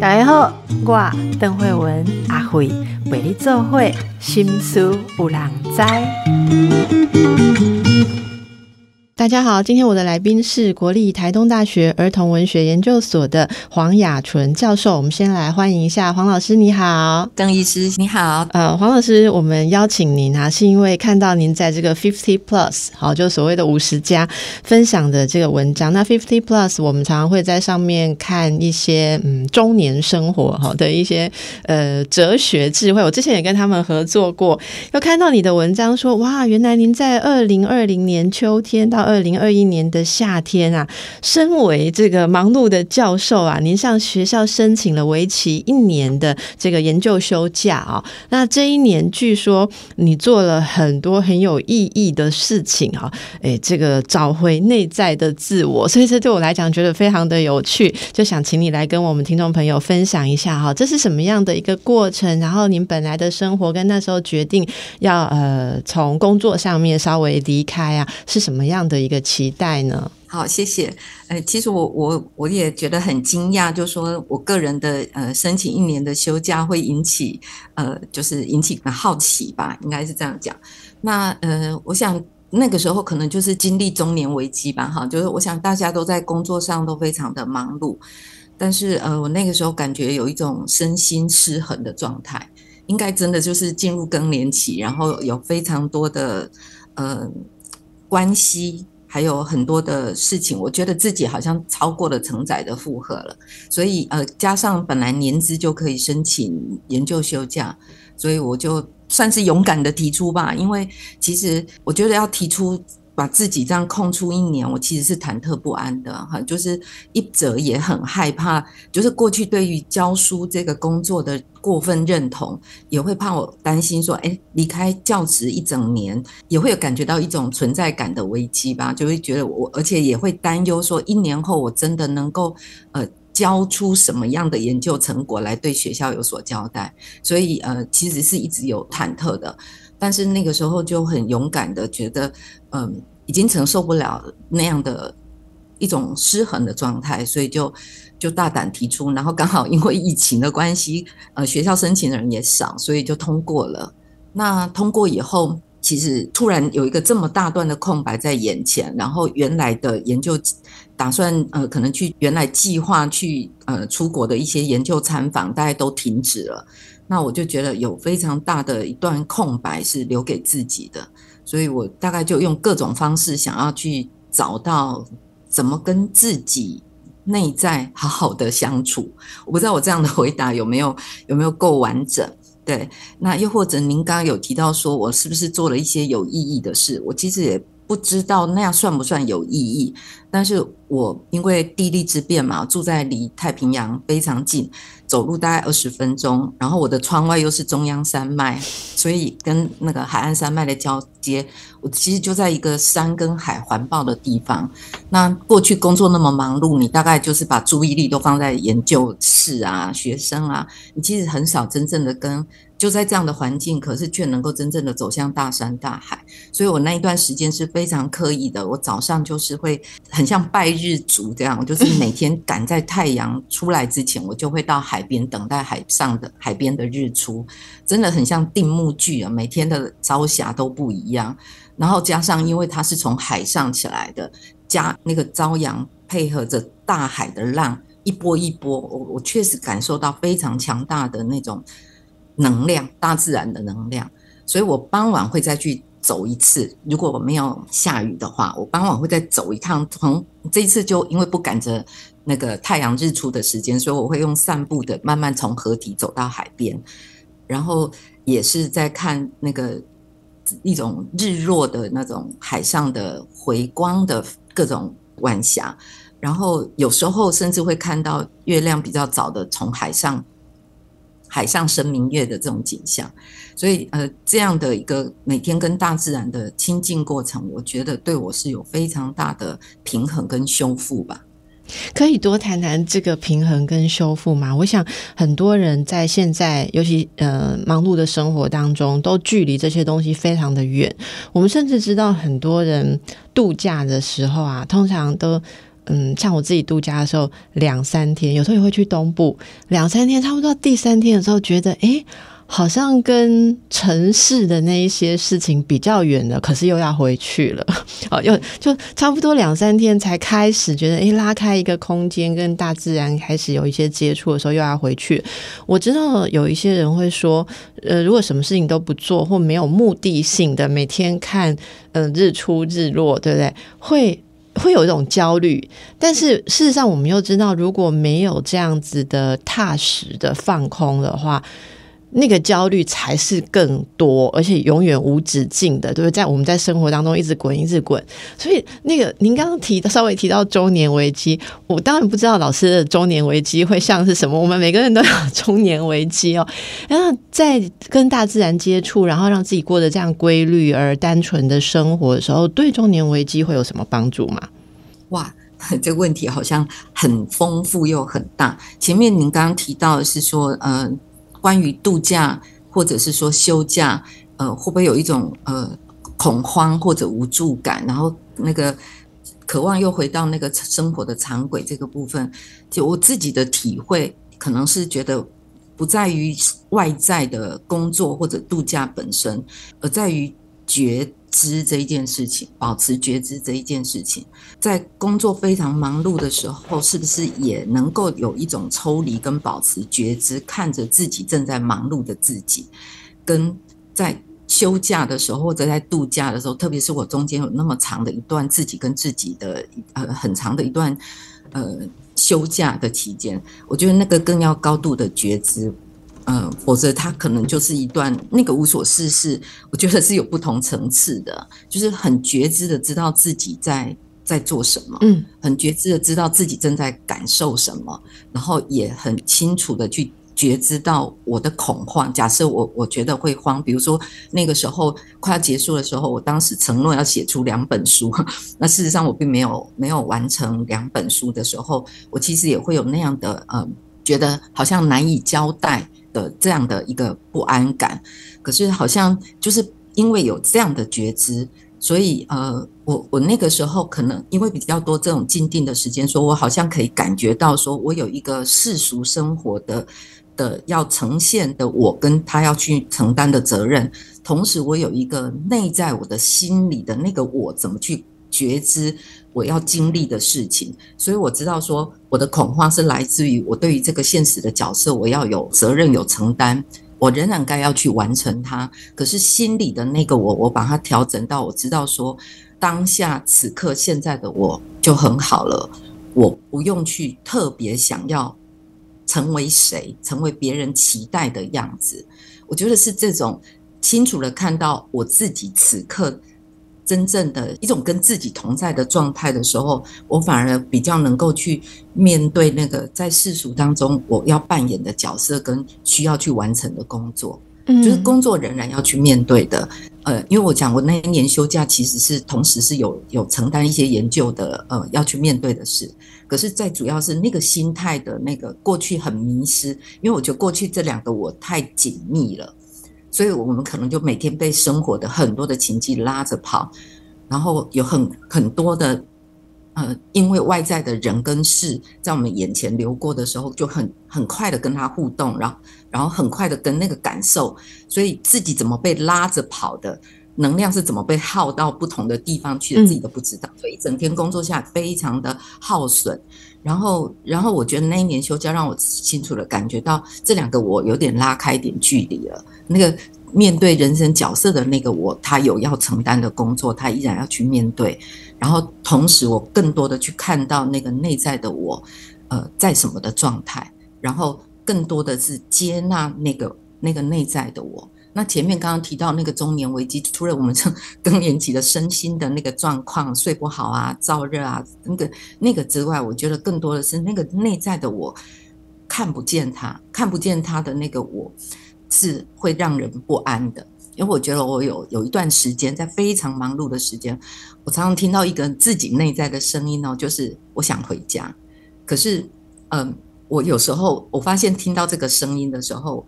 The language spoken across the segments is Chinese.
大家好，我邓慧文阿慧为你做会心思有人知。大家好，今天我的来宾是国立台东大学儿童文学研究所的黄雅纯教授。我们先来欢迎一下黄老师，你好，邓医师，你好。呃，黄老师，我们邀请您啊，是因为看到您在这个 Fifty Plus，好，就所谓的五十加分享的这个文章。那 Fifty Plus，我们常常会在上面看一些嗯中年生活哈的一些呃哲学智慧。我之前也跟他们合作过，又看到你的文章说，哇，原来您在二零二零年秋天到二二零二一年的夏天啊，身为这个忙碌的教授啊，您向学校申请了为期一年的这个研究休假啊。那这一年，据说你做了很多很有意义的事情啊，哎，这个找回内在的自我，所以这对我来讲觉得非常的有趣，就想请你来跟我们听众朋友分享一下哈，这是什么样的一个过程？然后您本来的生活跟那时候决定要呃从工作上面稍微离开啊，是什么样的？的一个期待呢？好，谢谢。呃，其实我我我也觉得很惊讶，就是说我个人的呃申请一年的休假会引起呃就是引起好奇吧，应该是这样讲。那呃，我想那个时候可能就是经历中年危机吧，哈，就是我想大家都在工作上都非常的忙碌，但是呃，我那个时候感觉有一种身心失衡的状态，应该真的就是进入更年期，然后有非常多的呃关系。还有很多的事情，我觉得自己好像超过了承载的负荷了，所以呃，加上本来年资就可以申请研究休假，所以我就算是勇敢的提出吧。因为其实我觉得要提出把自己这样空出一年，我其实是忐忑不安的哈，就是一者也很害怕，就是过去对于教书这个工作的。过分认同也会怕我担心说，哎，离开教职一整年，也会有感觉到一种存在感的危机吧，就会觉得我，而且也会担忧说，一年后我真的能够呃交出什么样的研究成果来对学校有所交代，所以呃，其实是一直有忐忑的，但是那个时候就很勇敢的觉得，嗯，已经承受不了那样的一种失衡的状态，所以就。就大胆提出，然后刚好因为疫情的关系，呃，学校申请的人也少，所以就通过了。那通过以后，其实突然有一个这么大段的空白在眼前，然后原来的研究打算，呃，可能去原来计划去呃出国的一些研究参访，大家都停止了。那我就觉得有非常大的一段空白是留给自己的，所以我大概就用各种方式想要去找到怎么跟自己。内在好好的相处，我不知道我这样的回答有没有有没有够完整？对，那又或者您刚刚有提到说我是不是做了一些有意义的事？我其实也不知道那样算不算有意义，但是我因为地利之便嘛，住在离太平洋非常近。走路大概二十分钟，然后我的窗外又是中央山脉，所以跟那个海岸山脉的交接，我其实就在一个山跟海环抱的地方。那过去工作那么忙碌，你大概就是把注意力都放在研究室啊、学生啊，你其实很少真正的跟。就在这样的环境，可是却能够真正的走向大山大海，所以我那一段时间是非常刻意的。我早上就是会很像拜日族这样，就是每天赶在太阳出来之前，我就会到海边等待海上的海边的日出，真的很像定目剧啊！每天的朝霞都不一样，然后加上因为它是从海上起来的，加那个朝阳配合着大海的浪，一波一波，我我确实感受到非常强大的那种。能量，大自然的能量，所以我傍晚会再去走一次。如果我没有下雨的话，我傍晚会再走一趟。从这一次就因为不赶着那个太阳日出的时间，所以我会用散步的，慢慢从河底走到海边，然后也是在看那个一种日落的那种海上的回光的各种晚霞，然后有时候甚至会看到月亮比较早的从海上。海上生明月的这种景象，所以呃，这样的一个每天跟大自然的亲近过程，我觉得对我是有非常大的平衡跟修复吧。可以多谈谈这个平衡跟修复吗？我想很多人在现在，尤其呃忙碌的生活当中，都距离这些东西非常的远。我们甚至知道很多人度假的时候啊，通常都。嗯，像我自己度假的时候，两三天，有时候也会去东部，两三天，差不多第三天的时候，觉得诶。好像跟城市的那一些事情比较远了，可是又要回去了。哦，又就差不多两三天才开始觉得，诶，拉开一个空间，跟大自然开始有一些接触的时候，又要回去。我知道有一些人会说，呃，如果什么事情都不做，或没有目的性的每天看，嗯，日出日落，对不对？会会有一种焦虑。但是事实上，我们又知道，如果没有这样子的踏实的放空的话，那个焦虑才是更多，而且永远无止境的，对不对？在我们在生活当中一直滚，一直滚。所以，那个您刚刚提的稍微提到中年危机，我当然不知道老师的中年危机会像是什么。我们每个人都有中年危机哦。然后在跟大自然接触，然后让自己过得这样规律而单纯的生活的时候，对中年危机会有什么帮助吗？哇，这个问题好像很丰富又很大。前面您刚刚提到的是说，嗯。关于度假或者是说休假，呃，会不会有一种呃恐慌或者无助感？然后那个渴望又回到那个生活的常轨这个部分，就我自己的体会，可能是觉得不在于外在的工作或者度假本身，而在于觉。知这一件事情，保持觉知这一件事情，在工作非常忙碌的时候，是不是也能够有一种抽离跟保持觉知，看着自己正在忙碌的自己，跟在休假的时候或者在度假的时候，特别是我中间有那么长的一段自己跟自己的呃很长的一段呃休假的期间，我觉得那个更要高度的觉知。嗯，否则它可能就是一段那个无所事事。我觉得是有不同层次的，就是很觉知的知道自己在在做什么，嗯，很觉知的知道自己正在感受什么，然后也很清楚的去觉知到我的恐慌。假设我我觉得会慌，比如说那个时候快要结束的时候，我当时承诺要写出两本书，那事实上我并没有没有完成两本书的时候，我其实也会有那样的嗯，觉得好像难以交代。的这样的一个不安感，可是好像就是因为有这样的觉知，所以呃，我我那个时候可能因为比较多这种静定的时间，说我好像可以感觉到，说我有一个世俗生活的的要呈现的我跟他要去承担的责任，同时我有一个内在我的心里的那个我怎么去觉知。我要经历的事情，所以我知道说我的恐慌是来自于我对于这个现实的角色，我要有责任有承担，我仍然该要去完成它。可是心里的那个我，我把它调整到我知道说当下此刻现在的我就很好了，我不用去特别想要成为谁，成为别人期待的样子。我觉得是这种清楚的看到我自己此刻。真正的一种跟自己同在的状态的时候，我反而比较能够去面对那个在世俗当中我要扮演的角色跟需要去完成的工作。嗯，就是工作仍然要去面对的。呃，因为我讲我那一年休假其实是同时是有有承担一些研究的，呃，要去面对的事。可是，在主要是那个心态的那个过去很迷失，因为我觉得过去这两个我太紧密了。所以，我们可能就每天被生活的很多的情境拉着跑，然后有很很多的，呃，因为外在的人跟事在我们眼前流过的时候，就很很快的跟他互动，然后然后很快的跟那个感受，所以自己怎么被拉着跑的能量是怎么被耗到不同的地方去的，自己都不知道。所以一整天工作下来非常的耗损。然后，然后我觉得那一年休假让我清楚的感觉到这两个我有点拉开一点距离了。那个面对人生角色的那个我，他有要承担的工作，他依然要去面对。然后同时，我更多的去看到那个内在的我，呃，在什么的状态。然后更多的是接纳那个那个内在的我。那前面刚刚提到那个中年危机，除了我们这 更年期的身心的那个状况，睡不好啊、燥热啊，那个那个之外，我觉得更多的是那个内在的我看不见他，看不见他的那个我是会让人不安的。因为我觉得我有有一段时间在非常忙碌的时间，我常常听到一个自己内在的声音哦，就是我想回家。可是，嗯，我有时候我发现听到这个声音的时候。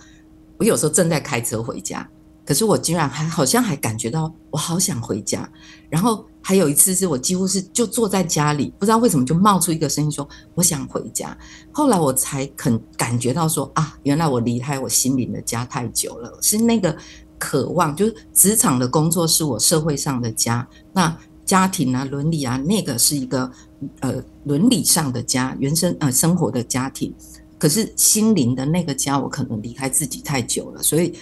我有时候正在开车回家，可是我居然还好像还感觉到我好想回家，然后还有一次是我几乎是就坐在家里，不知道为什么就冒出一个声音说我想回家。后来我才肯感觉到说啊，原来我离开我心灵的家太久了，是那个渴望，就是职场的工作是我社会上的家，那家庭啊、伦理啊，那个是一个呃伦理上的家，原生呃生活的家庭。可是心灵的那个家，我可能离开自己太久了，所以。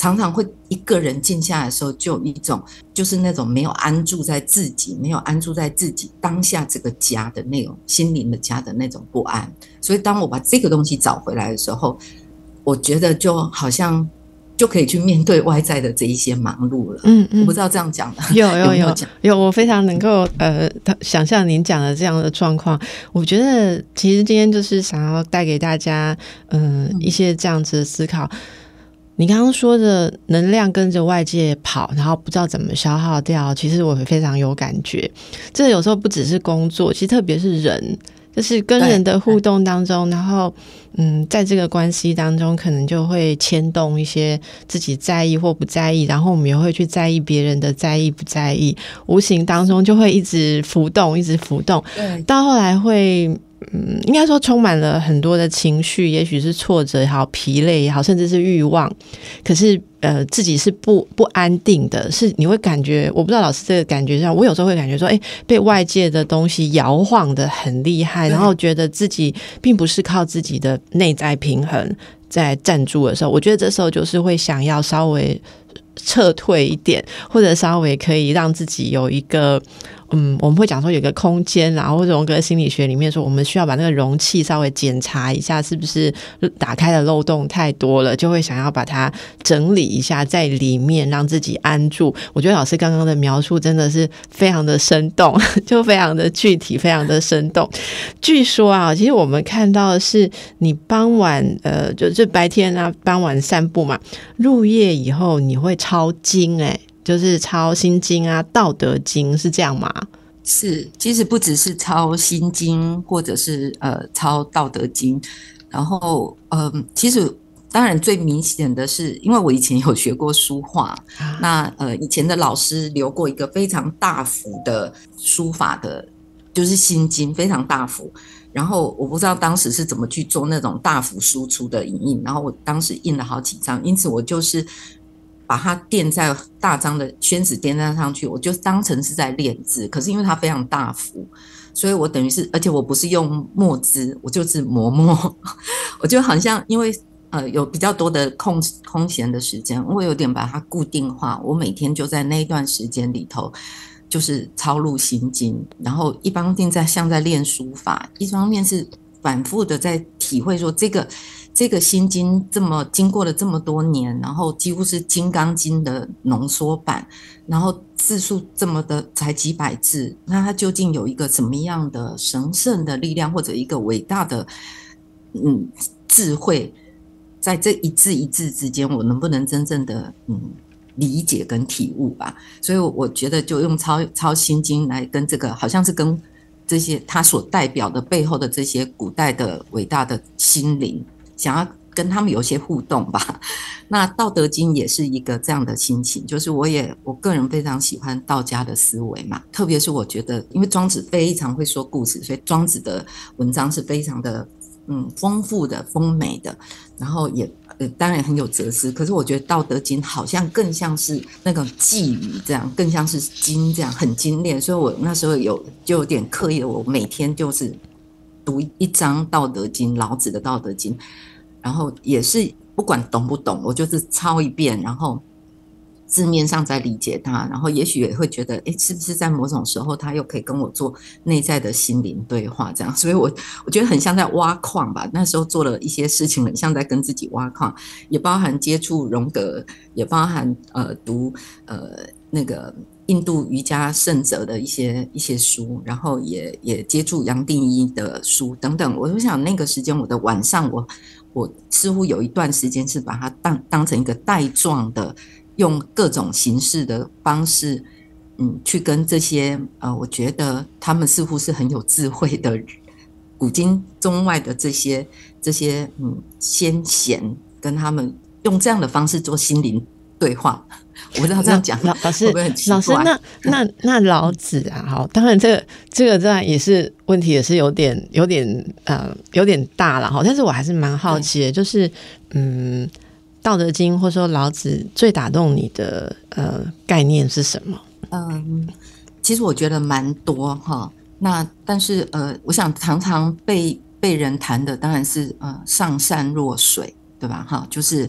常常会一个人静下来的时候，就有一种就是那种没有安住在自己，没有安住在自己当下这个家的那种心灵的家的那种不安。所以，当我把这个东西找回来的时候，我觉得就好像就可以去面对外在的这一些忙碌了。嗯嗯，我不知道这样讲的 有有有有，我非常能够呃想象您讲的这样的状况。我觉得其实今天就是想要带给大家嗯一些这样子的思考。你刚刚说的能量跟着外界跑，然后不知道怎么消耗掉，其实我非常有感觉。这有时候不只是工作，其实特别是人，就是跟人的互动当中，然后嗯，在这个关系当中，可能就会牵动一些自己在意或不在意，然后我们也会去在意别人的在意不在意，无形当中就会一直浮动，一直浮动，到后来会。嗯，应该说充满了很多的情绪，也许是挫折也好，疲累也好，甚至是欲望。可是，呃，自己是不不安定的，是你会感觉，我不知道老师这个感觉上，我有时候会感觉说，哎，被外界的东西摇晃的很厉害，然后觉得自己并不是靠自己的内在平衡在站住的时候，我觉得这时候就是会想要稍微撤退一点，或者稍微可以让自己有一个。嗯，我们会讲说有个空间，然后荣格心理学里面说，我们需要把那个容器稍微检查一下，是不是打开的漏洞太多了，就会想要把它整理一下，在里面让自己安住。我觉得老师刚刚的描述真的是非常的生动，就非常的具体，非常的生动。据说啊，其实我们看到的是你傍晚，呃，就是白天啊，傍晚散步嘛，入夜以后你会超精哎。就是抄心经啊，道德经是这样吗？是，其实不只是抄心经，或者是呃抄道德经，然后嗯，其实当然最明显的是，因为我以前有学过书画，那呃以前的老师留过一个非常大幅的书法的，就是心经非常大幅，然后我不知道当时是怎么去做那种大幅输出的影印，然后我当时印了好几张，因此我就是。把它垫在大张的宣纸垫在上去，我就当成是在练字。可是因为它非常大幅，所以我等于是，而且我不是用墨汁，我就是磨墨。我就好像因为呃有比较多的空空闲的时间，我有点把它固定化。我每天就在那一段时间里头，就是抄录心经，然后一方面在像在练书法，一方面是反复的在体会说这个。这个心经这么经过了这么多年，然后几乎是《金刚经》的浓缩版，然后字数这么的才几百字，那它究竟有一个什么样的神圣的力量，或者一个伟大的嗯智慧，在这一字一字之间，我能不能真正的嗯理解跟体悟吧？所以我觉得就用抄抄心经来跟这个，好像是跟这些它所代表的背后的这些古代的伟大的心灵。想要跟他们有些互动吧，那《道德经》也是一个这样的心情，就是我也我个人非常喜欢道家的思维嘛，特别是我觉得，因为庄子非常会说故事，所以庄子的文章是非常的嗯丰富的、丰美的，然后也呃当然很有哲思。可是我觉得《道德经》好像更像是那种寄语，这样更像是经这样很精炼，所以我那时候有就有点刻意的，我每天就是读一章《道德经》，老子的《道德经》。然后也是不管懂不懂，我就是抄一遍，然后字面上在理解它，然后也许也会觉得，哎，是不是在某种时候他又可以跟我做内在的心灵对话？这样，所以我我觉得很像在挖矿吧。那时候做了一些事情，很像在跟自己挖矿，也包含接触荣格，也包含呃读呃那个印度瑜伽圣者的一些一些书，然后也也接触杨定一的书等等。我就想那个时间，我的晚上我。我似乎有一段时间是把它当当成一个带状的，用各种形式的方式，嗯，去跟这些呃，我觉得他们似乎是很有智慧的古今中外的这些这些嗯先贤，跟他们用这样的方式做心灵对话。我不知道这样讲，老老师会不会很奇怪老师，那那那老子啊，好，当然这个这个当然也是问题，也是有点有点呃有点大了哈。但是我还是蛮好奇的，就是嗯，《道德经》或者说老子最打动你的呃概念是什么？嗯，其实我觉得蛮多哈。那但是呃，我想常常被被人谈的当然是呃上善若水，对吧？哈，就是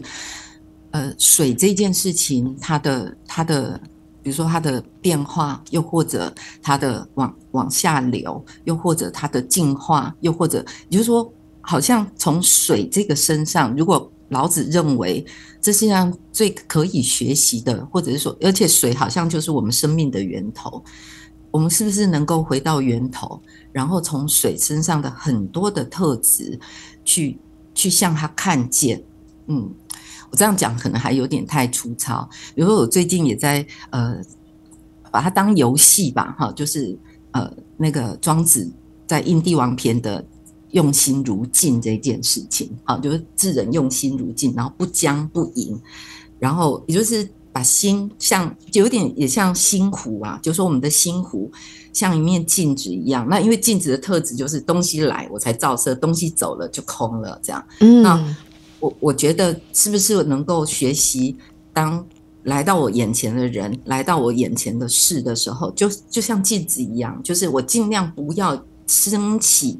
呃水这件事情，它的它的，比如说它的变化，又或者它的往往下流，又或者它的进化，又或者也就是说，好像从水这个身上，如果老子认为这世界上最可以学习的，或者是说，而且水好像就是我们生命的源头。我们是不是能够回到源头，然后从水身上的很多的特质，去去向他看见？嗯，我这样讲可能还有点太粗糙。比如说，我最近也在呃，把它当游戏吧，哈，就是呃，那个庄子在《印帝王篇》的用心如镜这件事情，好，就是智人用心如镜，然后不僵不迎，然后也就是。把心像有点也像心湖啊，就说我们的心湖像一面镜子一样。那因为镜子的特质就是东西来我才照射，东西走了就空了这样。嗯，那我我觉得是不是能够学习，当来到我眼前的人，来到我眼前的事的时候，就就像镜子一样，就是我尽量不要升起，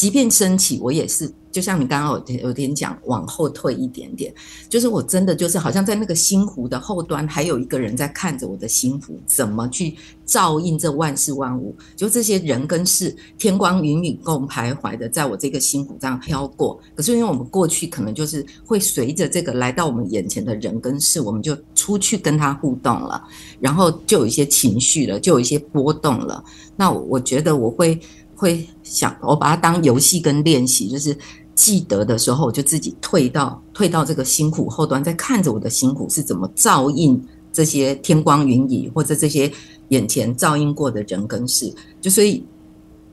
即便升起，我也是。就像你刚刚有有点讲，往后退一点点，就是我真的就是好像在那个星湖的后端，还有一个人在看着我的星湖怎么去照应这万事万物，就这些人跟事，天光云影共徘徊的，在我这个星湖这样飘过。可是因为我们过去可能就是会随着这个来到我们眼前的人跟事，我们就出去跟他互动了，然后就有一些情绪了，就有一些波动了。那我觉得我会会想，我把它当游戏跟练习，就是。记得的时候，我就自己退到退到这个辛苦后端，在看着我的辛苦是怎么照应这些天光云影，或者这些眼前照应过的人跟事。就所以，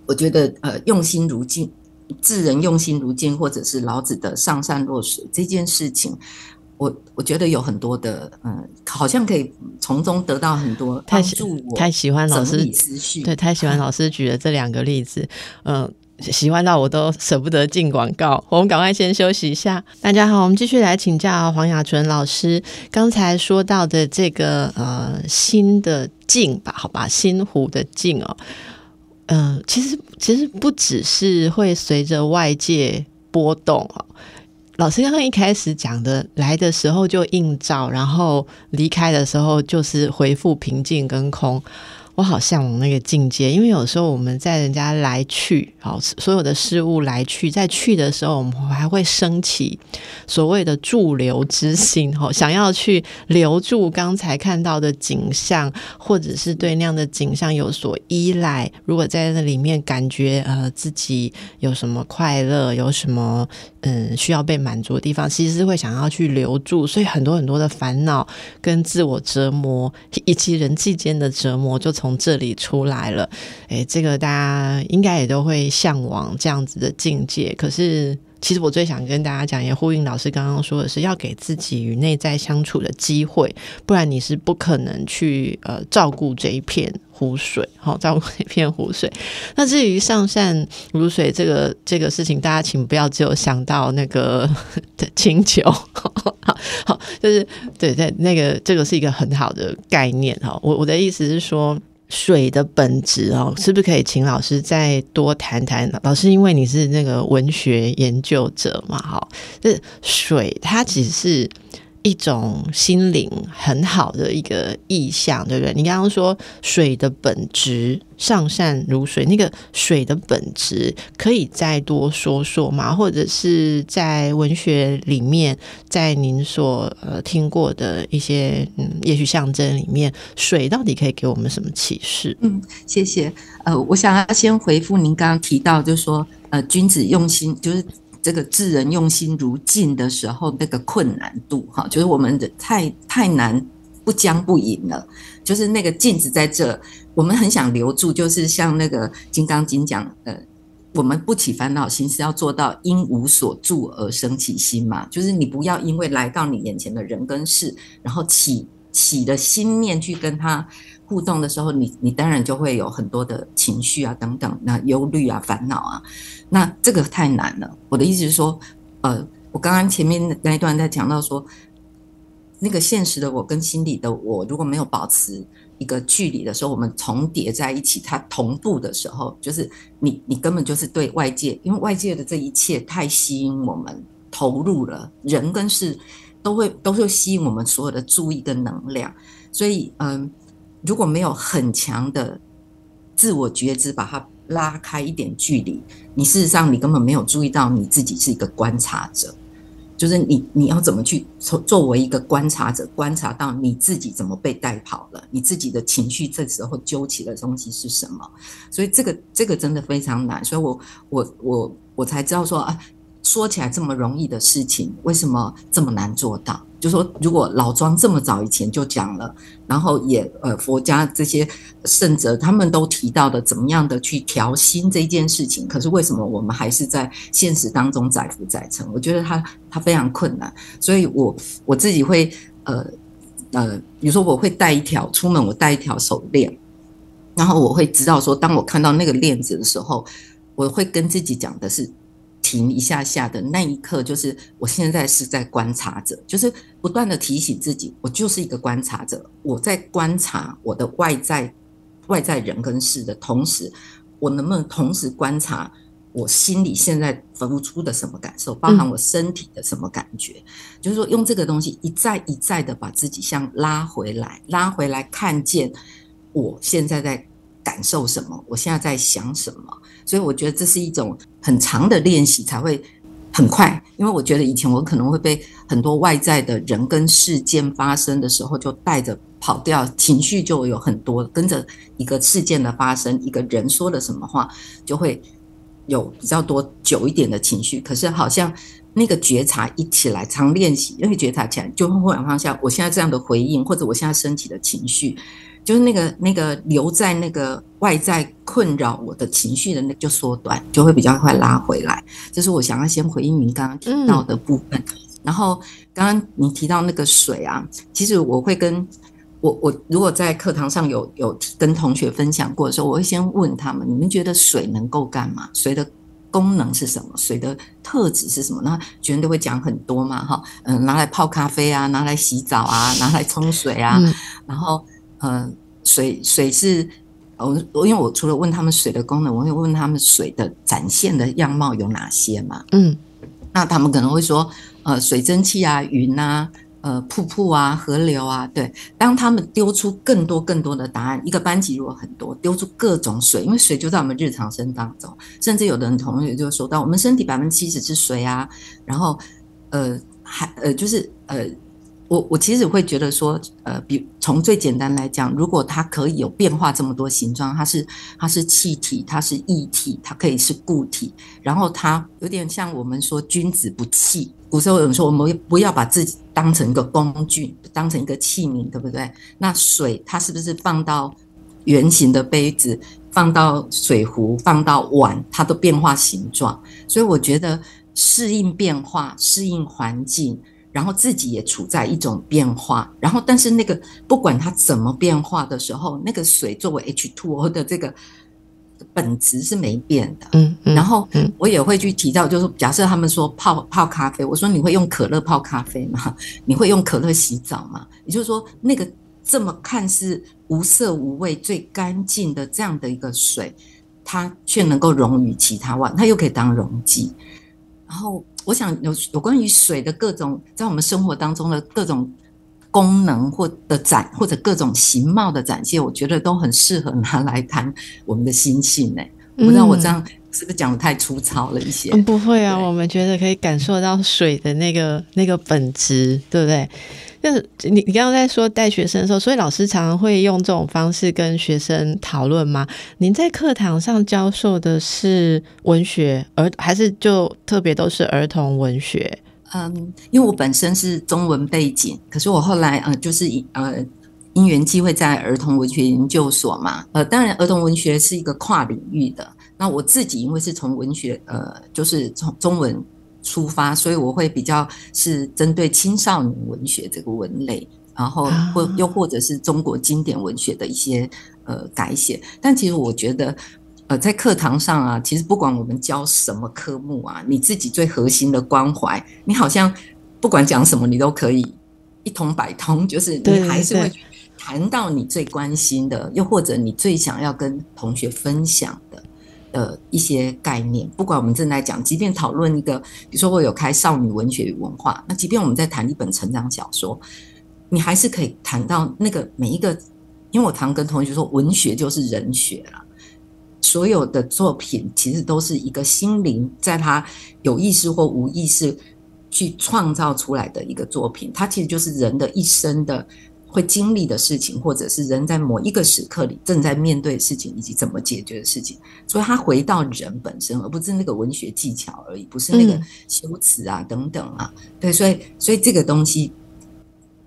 我觉得呃，用心如镜，智人用心如镜，或者是老子的上善若水这件事情，我我觉得有很多的嗯，好像可以从中得到很多帮助。我太喜欢老师思绪，对，太喜欢老师举的这两个例子，嗯。喜欢到我都舍不得进广告，我们赶快先休息一下。大家好，我们继续来请教黄雅纯老师刚才说到的这个呃新的境吧，好吧，新湖的境哦，嗯，其实其实不只是会随着外界波动哦。老师刚刚一开始讲的，来的时候就映照，然后离开的时候就是回复平静跟空。我好向往那个境界，因为有时候我们在人家来去，好所有的事物来去，在去的时候，我们还会升起所谓的驻留之心，哈，想要去留住刚才看到的景象，或者是对那样的景象有所依赖。如果在那里面感觉呃自己有什么快乐，有什么嗯需要被满足的地方，其实是会想要去留住。所以很多很多的烦恼跟自我折磨，以及人际间的折磨，就从从这里出来了，诶，这个大家应该也都会向往这样子的境界。可是，其实我最想跟大家讲，也呼应老师刚刚说的是，要给自己与内在相处的机会，不然你是不可能去呃照顾这一片湖水，好照顾这片湖水。那至于上善如水这个这个事情，大家请不要只有想到那个 清酒，好，就是对对，那个这个是一个很好的概念哈。我我的意思是说。水的本质哦，是不是可以请老师再多谈谈？老师，因为你是那个文学研究者嘛，哈，这水它只是。一种心灵很好的一个意象，对不对？你刚刚说水的本质上善如水，那个水的本质可以再多说说吗？或者是在文学里面，在您所呃听过的一些嗯，也许象征里面，水到底可以给我们什么启示？嗯，谢谢。呃，我想要先回复您刚刚提到，就是说呃，君子用心，就是。这个智人用心如镜的时候，那个困难度哈，就是我们的太太难不将不迎了。就是那个镜子在这，我们很想留住，就是像那个《金刚经》讲，呃，我们不起烦恼心是要做到因无所住而生起心嘛，就是你不要因为来到你眼前的人跟事，然后起起的心念去跟他互动的时候，你你当然就会有很多的情绪啊等等，那忧虑啊烦恼啊，那这个太难了。我的意思是说，呃，我刚刚前面那一段在讲到说，那个现实的我跟心理的我如果没有保持。一个距离的时候，我们重叠在一起，它同步的时候，就是你你根本就是对外界，因为外界的这一切太吸引我们投入了，人跟事都会都会吸引我们所有的注意跟能量，所以嗯，如果没有很强的自我觉知，把它拉开一点距离，你事实上你根本没有注意到你自己是一个观察者。就是你，你要怎么去作作为一个观察者，观察到你自己怎么被带跑了，你自己的情绪这时候揪起的东西是什么？所以这个这个真的非常难，所以我我我我才知道说啊。说起来这么容易的事情，为什么这么难做到？就说如果老庄这么早以前就讲了，然后也呃佛家这些圣者他们都提到的怎么样的去调心这件事情，可是为什么我们还是在现实当中载浮载沉？我觉得他他非常困难，所以我我自己会呃呃，比如说我会带一条出门，我带一条手链，然后我会知道说，当我看到那个链子的时候，我会跟自己讲的是。停一下下的那一刻，就是我现在是在观察者，就是不断的提醒自己，我就是一个观察者，我在观察我的外在外在人跟事的同时，我能不能同时观察我心里现在浮出的什么感受，包含我身体的什么感觉？就是说，用这个东西一再一再的把自己像拉回来，拉回来看见我现在在感受什么，我现在在想什么。所以我觉得这是一种很长的练习才会很快，因为我觉得以前我可能会被很多外在的人跟事件发生的时候就带着跑掉，情绪就有很多跟着一个事件的发生，一个人说了什么话，就会有比较多久一点的情绪。可是好像那个觉察一起来，常练习那个觉察起来，就会忽然放下我现在这样的回应，或者我现在升起的情绪。就是那个那个留在那个外在困扰我的情绪的那就缩短，就会比较快拉回来。这是我想要先回应您刚刚提到的部分。然后刚刚你提到那个水啊，其实我会跟我我如果在课堂上有有跟同学分享过的时候，我会先问他们：你们觉得水能够干嘛？水的功能是什么？水的特质是什么？那学生都会讲很多嘛，哈，嗯，拿来泡咖啡啊，拿来洗澡啊，拿来冲水啊，然后。呃，水水是，我我因为我除了问他们水的功能，我会问他们水的展现的样貌有哪些嘛？嗯，那他们可能会说，呃，水蒸气啊，云啊，呃，瀑布啊，河流啊，对。当他们丢出更多更多的答案，一个班级如果很多，丢出各种水，因为水就在我们日常生当中，甚至有的人同学就说到，我们身体百分之七十是水啊，然后，呃，还呃，就是呃。我我其实会觉得说，呃，比从最简单来讲，如果它可以有变化这么多形状，它是它是气体，它是液体，它可以是固体，然后它有点像我们说君子不器。古时候有人说，我们不要把自己当成一个工具，当成一个器皿，对不对？那水它是不是放到圆形的杯子，放到水壶，放到碗，它都变化形状？所以我觉得适应变化，适应环境。然后自己也处在一种变化，然后但是那个不管它怎么变化的时候，那个水作为 H2O 的这个本质是没变的。嗯，然后我也会去提到，就是假设他们说泡泡咖啡，我说你会用可乐泡咖啡吗？你会用可乐洗澡吗？也就是说，那个这么看似无色无味、最干净的这样的一个水，它却能够溶于其他外，它又可以当溶剂，然后。我想有有关于水的各种在我们生活当中的各种功能或的展或者各种形貌的展现，我觉得都很适合拿来谈我们的心性呢。不知道我这样是不是讲的太粗糙了一些？不会啊，我们觉得可以感受到水的那个那个本质，对不对？就是你，你刚刚在说带学生的时候，所以老师常常会用这种方式跟学生讨论吗？您在课堂上教授的是文学，而还是就特别都是儿童文学？嗯，因为我本身是中文背景，可是我后来呃，就是呃因缘机会在儿童文学研究所嘛，呃，当然儿童文学是一个跨领域的。那我自己因为是从文学，呃，就是从中文出发，所以我会比较是针对青少年文学这个文类，然后或又或者是中国经典文学的一些呃改写。但其实我觉得，呃，在课堂上啊，其实不管我们教什么科目啊，你自己最核心的关怀，你好像不管讲什么，你都可以一通百通，就是你还是会。谈到你最关心的，又或者你最想要跟同学分享的呃一些概念，不管我们正在讲，即便讨论一个，比如说我有开少女文学与文化，那即便我们在谈一本成长小说，你还是可以谈到那个每一个，因为我常跟同学说，文学就是人学了，所有的作品其实都是一个心灵在他有意识或无意识去创造出来的一个作品，它其实就是人的一生的。会经历的事情，或者是人在某一个时刻里正在面对的事情，以及怎么解决的事情，所以他回到人本身，而不是那个文学技巧而已，不是那个修辞啊等等啊。对，所以所以这个东西，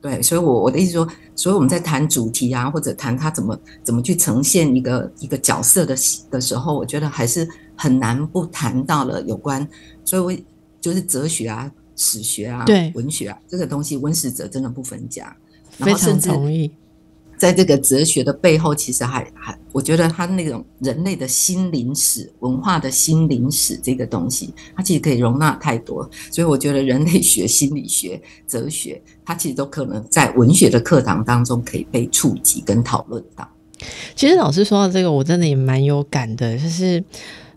对，所以我我的意思说，所以我们在谈主题啊，或者谈他怎么怎么去呈现一个一个角色的的时候，我觉得还是很难不谈到了有关，所以我就是哲学啊、史学啊、文学啊这个东西，文史哲真的不分家。非常同意，在这个哲学的背后，其实还还，我觉得他那种人类的心灵史、文化的心灵史这个东西，它其实可以容纳太多。所以我觉得人类学、心理学、哲学，它其实都可能在文学的课堂当中可以被触及跟讨论到。其实老师说到这个，我真的也蛮有感的，就是。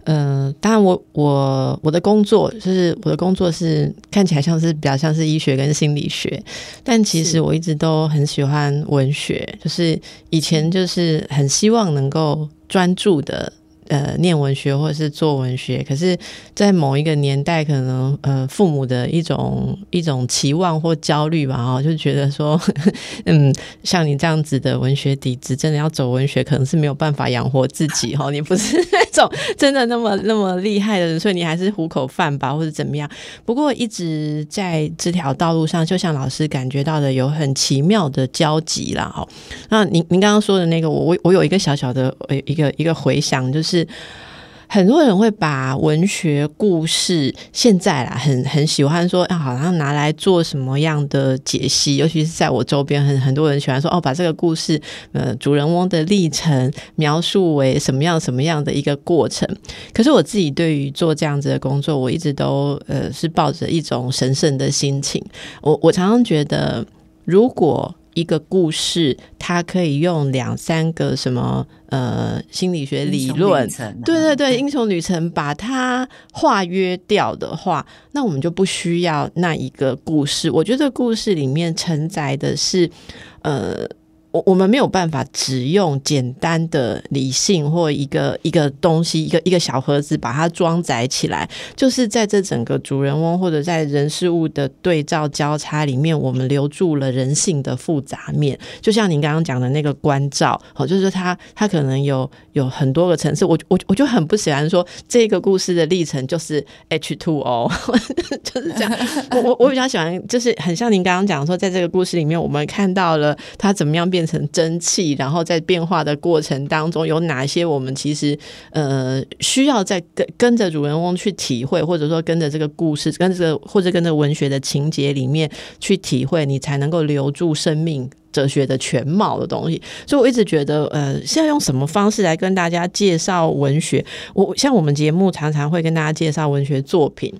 呃，当然，我我我的工作就是我的工作是看起来像是比较像是医学跟心理学，但其实我一直都很喜欢文学，就是以前就是很希望能够专注的。呃，念文学或者是做文学，可是，在某一个年代，可能呃，父母的一种一种期望或焦虑吧，哦，就觉得说，嗯，像你这样子的文学底子，真的要走文学，可能是没有办法养活自己哈。你不是种真的那么那么厉害的人，所以你还是糊口饭吧，或者怎么样。不过，一直在这条道路上，就像老师感觉到的，有很奇妙的交集啦。哦，那您您刚刚说的那个，我我我有一个小小的呃一个一个回想，就是。很多人会把文学故事现在啦，很很喜欢说，好像拿来做什么样的解析？尤其是在我周边，很很多人喜欢说，哦，把这个故事，呃，主人翁的历程描述为什么样什么样的一个过程。可是我自己对于做这样子的工作，我一直都呃是抱着一种神圣的心情。我我常常觉得，如果一个故事，它可以用两三个什么呃心理学理论，对对对，英雄旅程把它化约掉的话，那我们就不需要那一个故事。我觉得故事里面承载的是呃。我我们没有办法只用简单的理性或一个一个东西一个一个小盒子把它装载起来，就是在这整个主人翁或者在人事物的对照交叉里面，我们留住了人性的复杂面。就像您刚刚讲的那个关照，好，就是他他可能有有很多个层次。我我我就很不喜欢说这个故事的历程就是 H two O，就是这样。我我我比较喜欢，就是很像您刚刚讲说，在这个故事里面，我们看到了他怎么样变。变成蒸汽，然后在变化的过程当中，有哪些我们其实呃需要在跟跟着主人翁去体会，或者说跟着这个故事，跟这个或者跟着文学的情节里面去体会，你才能够留住生命哲学的全貌的东西。所以我一直觉得，呃，现在用什么方式来跟大家介绍文学？我像我们节目常常会跟大家介绍文学作品。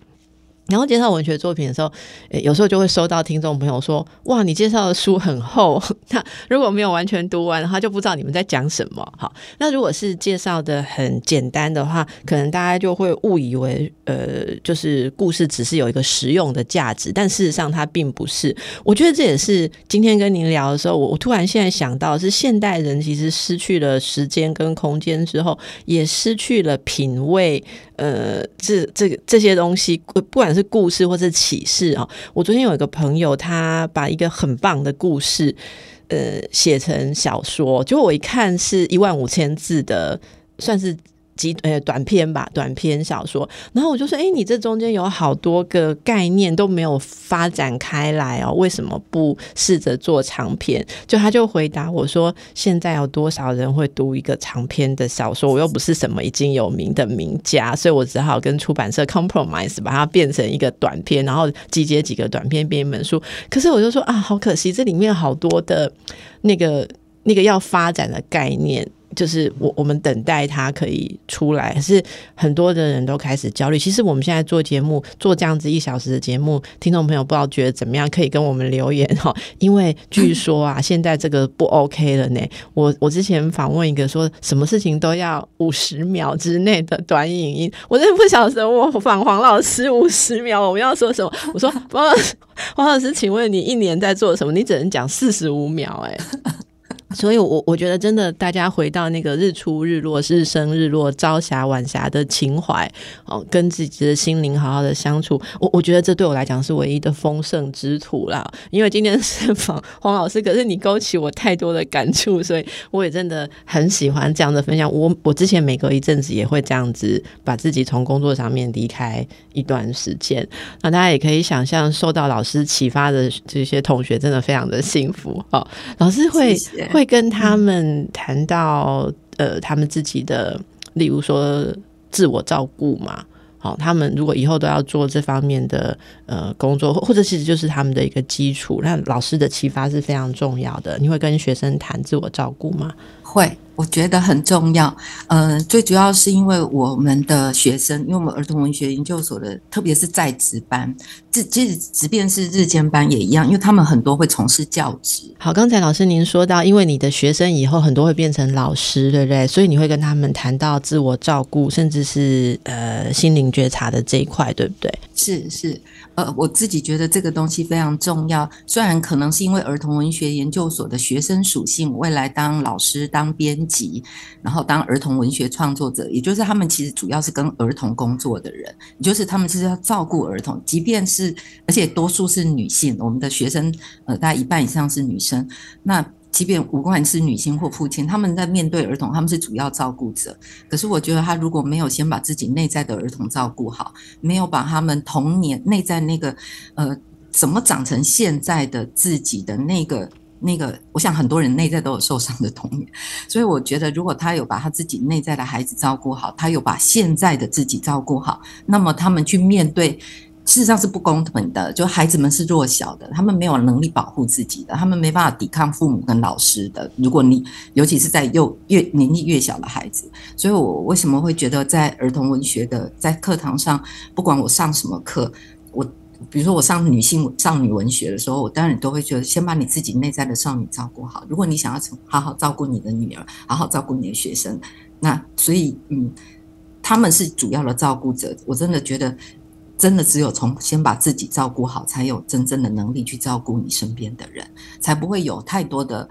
然后介绍文学作品的时候，有时候就会收到听众朋友说：“哇，你介绍的书很厚，那如果没有完全读完，他就不知道你们在讲什么。”好，那如果是介绍的很简单的话，可能大家就会误以为，呃，就是故事只是有一个实用的价值，但事实上它并不是。我觉得这也是今天跟您聊的时候，我我突然现在想到，是现代人其实失去了时间跟空间之后，也失去了品味。呃，这这个这些东西，不管是故事或是启示啊，我昨天有一个朋友，他把一个很棒的故事，呃，写成小说，结果我一看是一万五千字的，算是集呃短篇吧，短篇小说。然后我就说，哎，你这中间有好多个概念都没有发展开来哦，为什么不试着做长篇？就他就回答我说，现在有多少人会读一个长篇的小说？我又不是什么已经有名的名家，所以我只好跟出版社 compromise，把它变成一个短篇，然后集结几个短篇编一本书。可是我就说啊，好可惜，这里面好多的那个那个要发展的概念。就是我我们等待他可以出来，可是很多的人都开始焦虑。其实我们现在做节目，做这样子一小时的节目，听众朋友不知道觉得怎么样，可以跟我们留言哈。因为据说啊，现在这个不 OK 了呢。我我之前访问一个说，什么事情都要五十秒之内的短影音，我真的不晓得我访黄老师五十秒我们要说什么。我说黄老师，黄老师，请问你一年在做什么？你只能讲四十五秒哎。所以，我我觉得真的，大家回到那个日出日落、日升日落、朝霞晚霞的情怀哦，跟自己的心灵好好的相处。我我觉得这对我来讲是唯一的丰盛之土啦。因为今天是访黄老师，可是你勾起我太多的感触，所以我也真的很喜欢这样的分享。我我之前每隔一阵子也会这样子把自己从工作上面离开一段时间。那大家也可以想象，受到老师启发的这些同学真的非常的幸福哦。老师会会。跟他们谈到呃，他们自己的，例如说自我照顾嘛，好，他们如果以后都要做这方面的呃工作，或者其实就是他们的一个基础。那老师的启发是非常重要的。你会跟学生谈自我照顾吗？会。我觉得很重要，呃，最主要是因为我们的学生，因为我们儿童文学研究所的，特别是在职班，即即即便是日间班也一样，因为他们很多会从事教职。好，刚才老师您说到，因为你的学生以后很多会变成老师，对不对？所以你会跟他们谈到自我照顾，甚至是呃心灵觉察的这一块，对不对？是是。呃，我自己觉得这个东西非常重要。虽然可能是因为儿童文学研究所的学生属性，未来当老师、当编辑，然后当儿童文学创作者，也就是他们其实主要是跟儿童工作的人，也就是他们是要照顾儿童，即便是而且多数是女性，我们的学生呃，大概一半以上是女生，那。即便不管是女性或父亲，他们在面对儿童，他们是主要照顾者。可是我觉得，他如果没有先把自己内在的儿童照顾好，没有把他们童年内在那个呃怎么长成现在的自己的那个那个，我想很多人内在都有受伤的童年。所以我觉得，如果他有把他自己内在的孩子照顾好，他有把现在的自己照顾好，那么他们去面对。事实上是不公平的，就孩子们是弱小的，他们没有能力保护自己的，他们没办法抵抗父母跟老师的。如果你尤其是在幼越年纪越小的孩子，所以我为什么会觉得在儿童文学的在课堂上，不管我上什么课，我比如说我上女性少女文学的时候，我当然都会觉得先把你自己内在的少女照顾好。如果你想要好好照顾你的女儿，好好照顾你的学生，那所以嗯，他们是主要的照顾者。我真的觉得。真的只有从先把自己照顾好，才有真正的能力去照顾你身边的人，才不会有太多的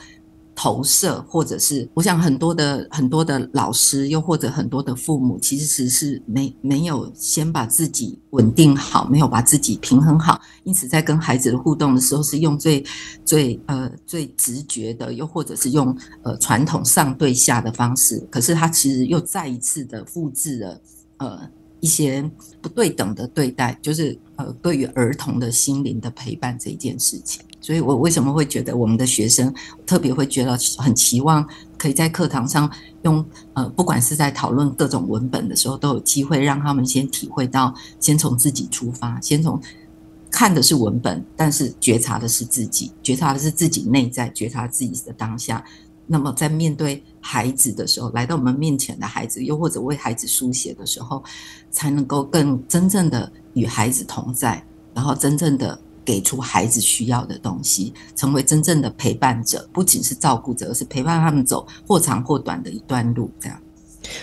投射，或者是我想很多的很多的老师，又或者很多的父母，其实是没没有先把自己稳定好，没有把自己平衡好，因此在跟孩子的互动的时候，是用最最呃最直觉的，又或者是用呃传统上对下的方式，可是他其实又再一次的复制了呃。一些不对等的对待，就是呃，对于儿童的心灵的陪伴这一件事情。所以我为什么会觉得我们的学生特别会觉得很期望，可以在课堂上用呃，不管是在讨论各种文本的时候，都有机会让他们先体会到，先从自己出发，先从看的是文本，但是觉察的是自己，觉察的是自己内在，觉察自己的当下。那么，在面对孩子的时候，来到我们面前的孩子，又或者为孩子书写的时候，才能够更真正的与孩子同在，然后真正的给出孩子需要的东西，成为真正的陪伴者，不仅是照顾者，而是陪伴他们走或长或短的一段路。这样，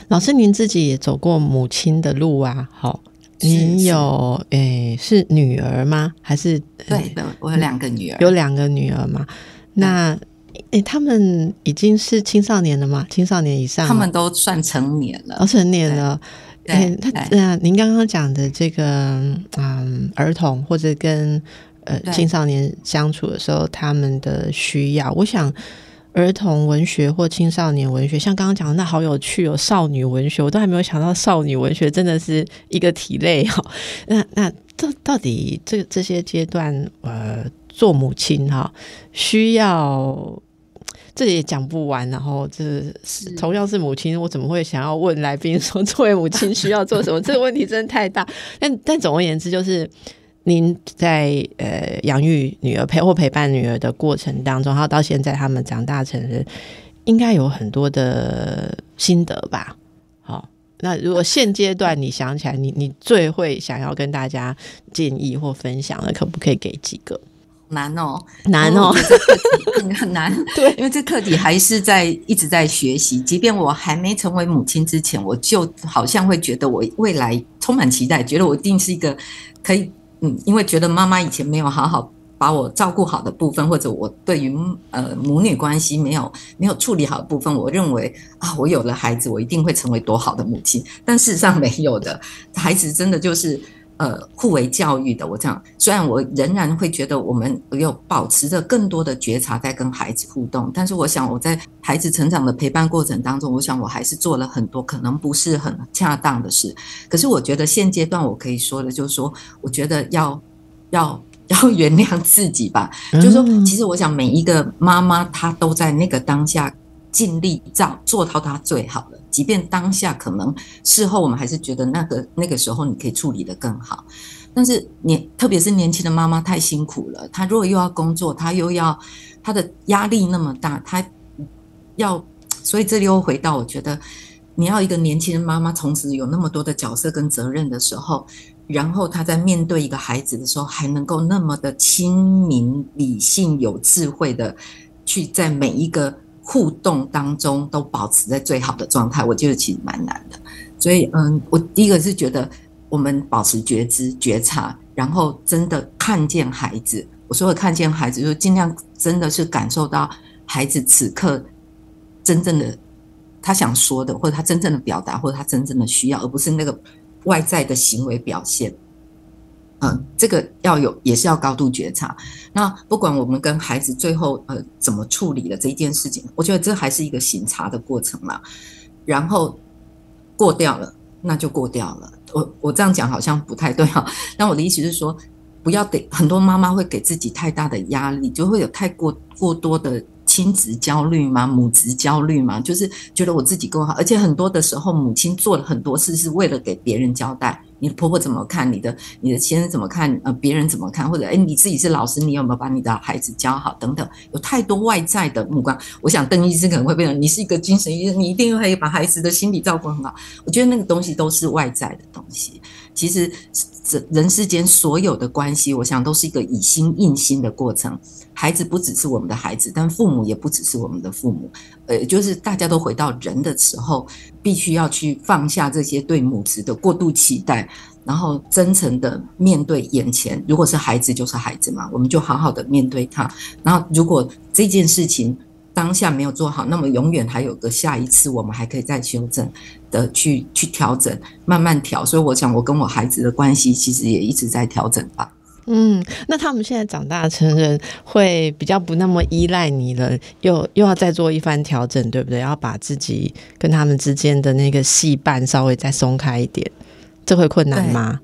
老师，您自己也走过母亲的路啊？好，您有诶是女儿吗？还是对的，我有两个女儿，有两个女儿吗？那。诶，他们已经是青少年了吗？青少年以上，他们都算成年了，都成年了。哎，他那您刚刚讲的这个，嗯，儿童或者跟呃青少年相处的时候，他们的需要，我想，儿童文学或青少年文学，像刚刚讲的那好有趣哦，少女文学，我都还没有想到少女文学真的是一个体类 哈。那那这到底这这些阶段，呃，做母亲哈，需要这也讲不完。然后这是同样是母亲，我怎么会想要问来宾说，作为母亲需要做什么？这个问题真的太大。但但总而言之，就是。您在呃养育女儿陪或陪伴女儿的过程当中，然后到现在他们长大成人，应该有很多的心得吧？好，那如果现阶段你想起来，你你最会想要跟大家建议或分享的，可不可以给几个？难哦，难哦，很难。对，因为这课题还是在一直在学习。即便我还没成为母亲之前，我就好像会觉得我未来充满期待，觉得我一定是一个可以。嗯，因为觉得妈妈以前没有好好把我照顾好的部分，或者我对于呃母女关系没有没有处理好的部分，我认为啊，我有了孩子，我一定会成为多好的母亲。但事实上没有的，孩子真的就是呃互为教育的。我这样，虽然我仍然会觉得我们有保持着更多的觉察在跟孩子互动，但是我想我在孩子成长的陪伴过程当中，我想我还是做了很多可能不是很恰当的事。可是我觉得现阶段我可以说的，就是说，我觉得要。要要原谅自己吧，就是说，其实我想每一个妈妈她都在那个当下尽力做做到她最好了，即便当下可能事后我们还是觉得那个那个时候你可以处理的更好，但是年特别是年轻的妈妈太辛苦了，她如果又要工作，她又要她的压力那么大，她要所以这里又回到我觉得你要一个年轻的妈妈，同时有那么多的角色跟责任的时候。然后他在面对一个孩子的时候，还能够那么的亲民、理性、有智慧的去在每一个互动当中都保持在最好的状态，我觉得其实蛮难的。所以，嗯，我第一个是觉得我们保持觉知、觉察，然后真的看见孩子。我说的看见孩子，就尽量真的是感受到孩子此刻真正的他想说的，或者他真正的表达，或者他真正的需要，而不是那个。外在的行为表现，嗯，这个要有，也是要高度觉察。那不管我们跟孩子最后呃怎么处理了这一件事情，我觉得这还是一个醒察的过程啦。然后过掉了，那就过掉了。我我这样讲好像不太对哈。但我的意思是说，不要给很多妈妈会给自己太大的压力，就会有太过过多的。亲子焦虑吗？母职焦虑吗？就是觉得我自己够好，而且很多的时候，母亲做了很多事是为了给别人交代。你的婆婆怎么看？你的你的先生怎么看？呃，别人怎么看？或者哎，你自己是老师，你有没有把你的孩子教好？等等，有太多外在的目光。我想邓医生可能会变成，你是一个精神医生，你一定会把孩子的心理照顾很好。我觉得那个东西都是外在的东西。其实，这人世间所有的关系，我想都是一个以心印心的过程。孩子不只是我们的孩子，但父母也不只是我们的父母。呃，就是大家都回到人的时候，必须要去放下这些对母子的过度期待，然后真诚的面对眼前。如果是孩子，就是孩子嘛，我们就好好的面对他。然后，如果这件事情当下没有做好，那么永远还有个下一次，我们还可以再修正的去去调整，慢慢调。所以，我想我跟我孩子的关系其实也一直在调整吧。嗯，那他们现在长大成人，会比较不那么依赖你了，又又要再做一番调整，对不对？要把自己跟他们之间的那个戏伴稍微再松开一点，这会困难吗？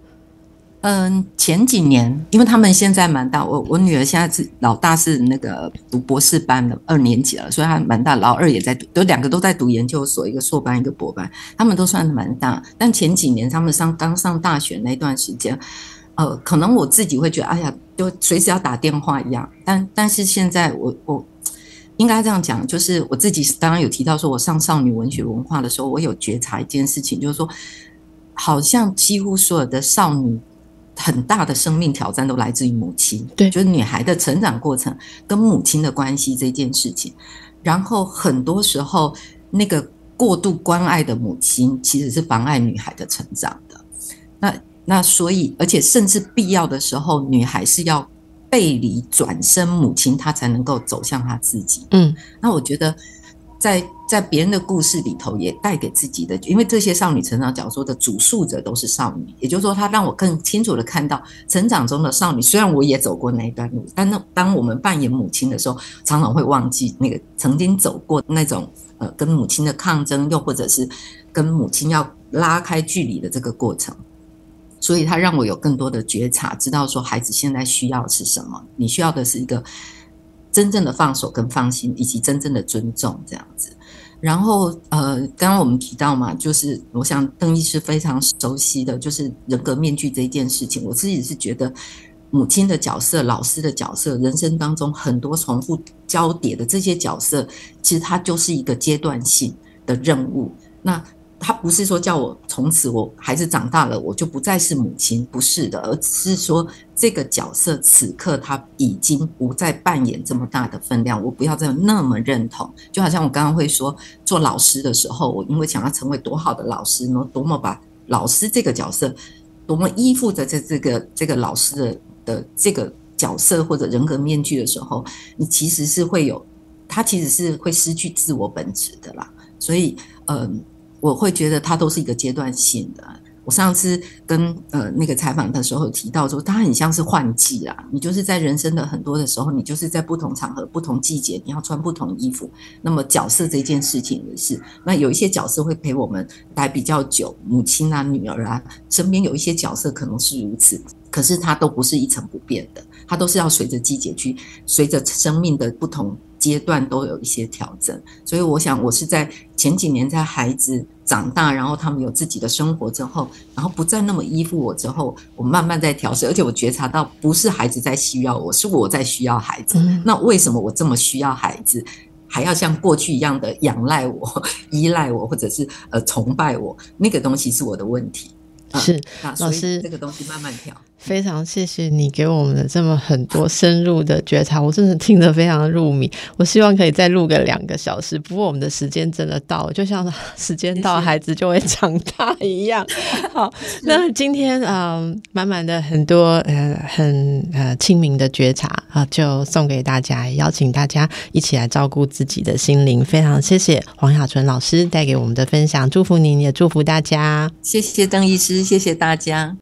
嗯，前几年，因为他们现在蛮大，我我女儿现在是老大是那个读博士班的二年级了，所以她蛮大，老二也在读，都两个都在读研究所，一个硕班，一个博班，他们都算蛮大。但前几年他们上刚上大学那段时间。呃，可能我自己会觉得，哎呀，就随时要打电话一样。但但是现在，我我应该这样讲，就是我自己刚刚有提到说，我上少女文学文化的时候，我有觉察一件事情，就是说，好像几乎所有的少女很大的生命挑战都来自于母亲，对，就是女孩的成长过程跟母亲的关系这件事情。然后很多时候，那个过度关爱的母亲其实是妨碍女孩的成长的。那。那所以，而且甚至必要的时候，女孩是要背离、转身母亲，她才能够走向她自己。嗯，那我觉得在在别人的故事里头，也带给自己的，因为这些少女成长小说的主述者都是少女，也就是说，她让我更清楚的看到成长中的少女。虽然我也走过那一段路，但那当我们扮演母亲的时候，常常会忘记那个曾经走过那种呃跟母亲的抗争，又或者是跟母亲要拉开距离的这个过程。所以，他让我有更多的觉察，知道说孩子现在需要是什么。你需要的是一个。真正的放手跟放心，以及真正的尊重，这样子。然后，呃，刚刚我们提到嘛，就是我想邓医师非常熟悉的就是人格面具这一件事情。我自己是觉得，母亲的角色、老师的角色，人生当中很多重复交叠的这些角色，其实它就是一个阶段性的任务。那他不是说叫我从此我孩子长大了我就不再是母亲，不是的，而是说这个角色此刻他已经不再扮演这么大的分量，我不要再那么认同。就好像我刚刚会说做老师的时候，我因为想要成为多好的老师呢，多么把老师这个角色，多么依附着在这这个这个老师的的这个角色或者人格面具的时候，你其实是会有，他其实是会失去自我本质的啦。所以，嗯。我会觉得它都是一个阶段性的。我上次跟呃那个采访的时候提到说，它很像是换季啦。你就是在人生的很多的时候，你就是在不同场合、不同季节，你要穿不同衣服。那么角色这件事情也是，那有一些角色会陪我们待比较久，母亲啊、女儿啊，身边有一些角色可能是如此，可是它都不是一成不变的，它都是要随着季节去，随着生命的不同。阶段都有一些调整，所以我想，我是在前几年，在孩子长大，然后他们有自己的生活之后，然后不再那么依附我之后，我慢慢在调试，而且我觉察到，不是孩子在需要我，是我在需要孩子。那为什么我这么需要孩子，还要像过去一样的仰赖我、依赖我，或者是呃崇拜我？那个东西是我的问题。是老师，这个东西慢慢调。非常谢谢你给我们的这么很多深入的觉察，我真的听得非常入迷。我希望可以再录个两个小时，不过我们的时间真的到了，就像 时间到，孩子就会长大一样。好，那今天嗯，满满的很多呃很呃清明的觉察啊，就送给大家，邀请大家一起来照顾自己的心灵。非常谢谢黄雅纯老师带给我们的分享，祝福您，也祝福大家。谢谢邓医师，谢谢大家。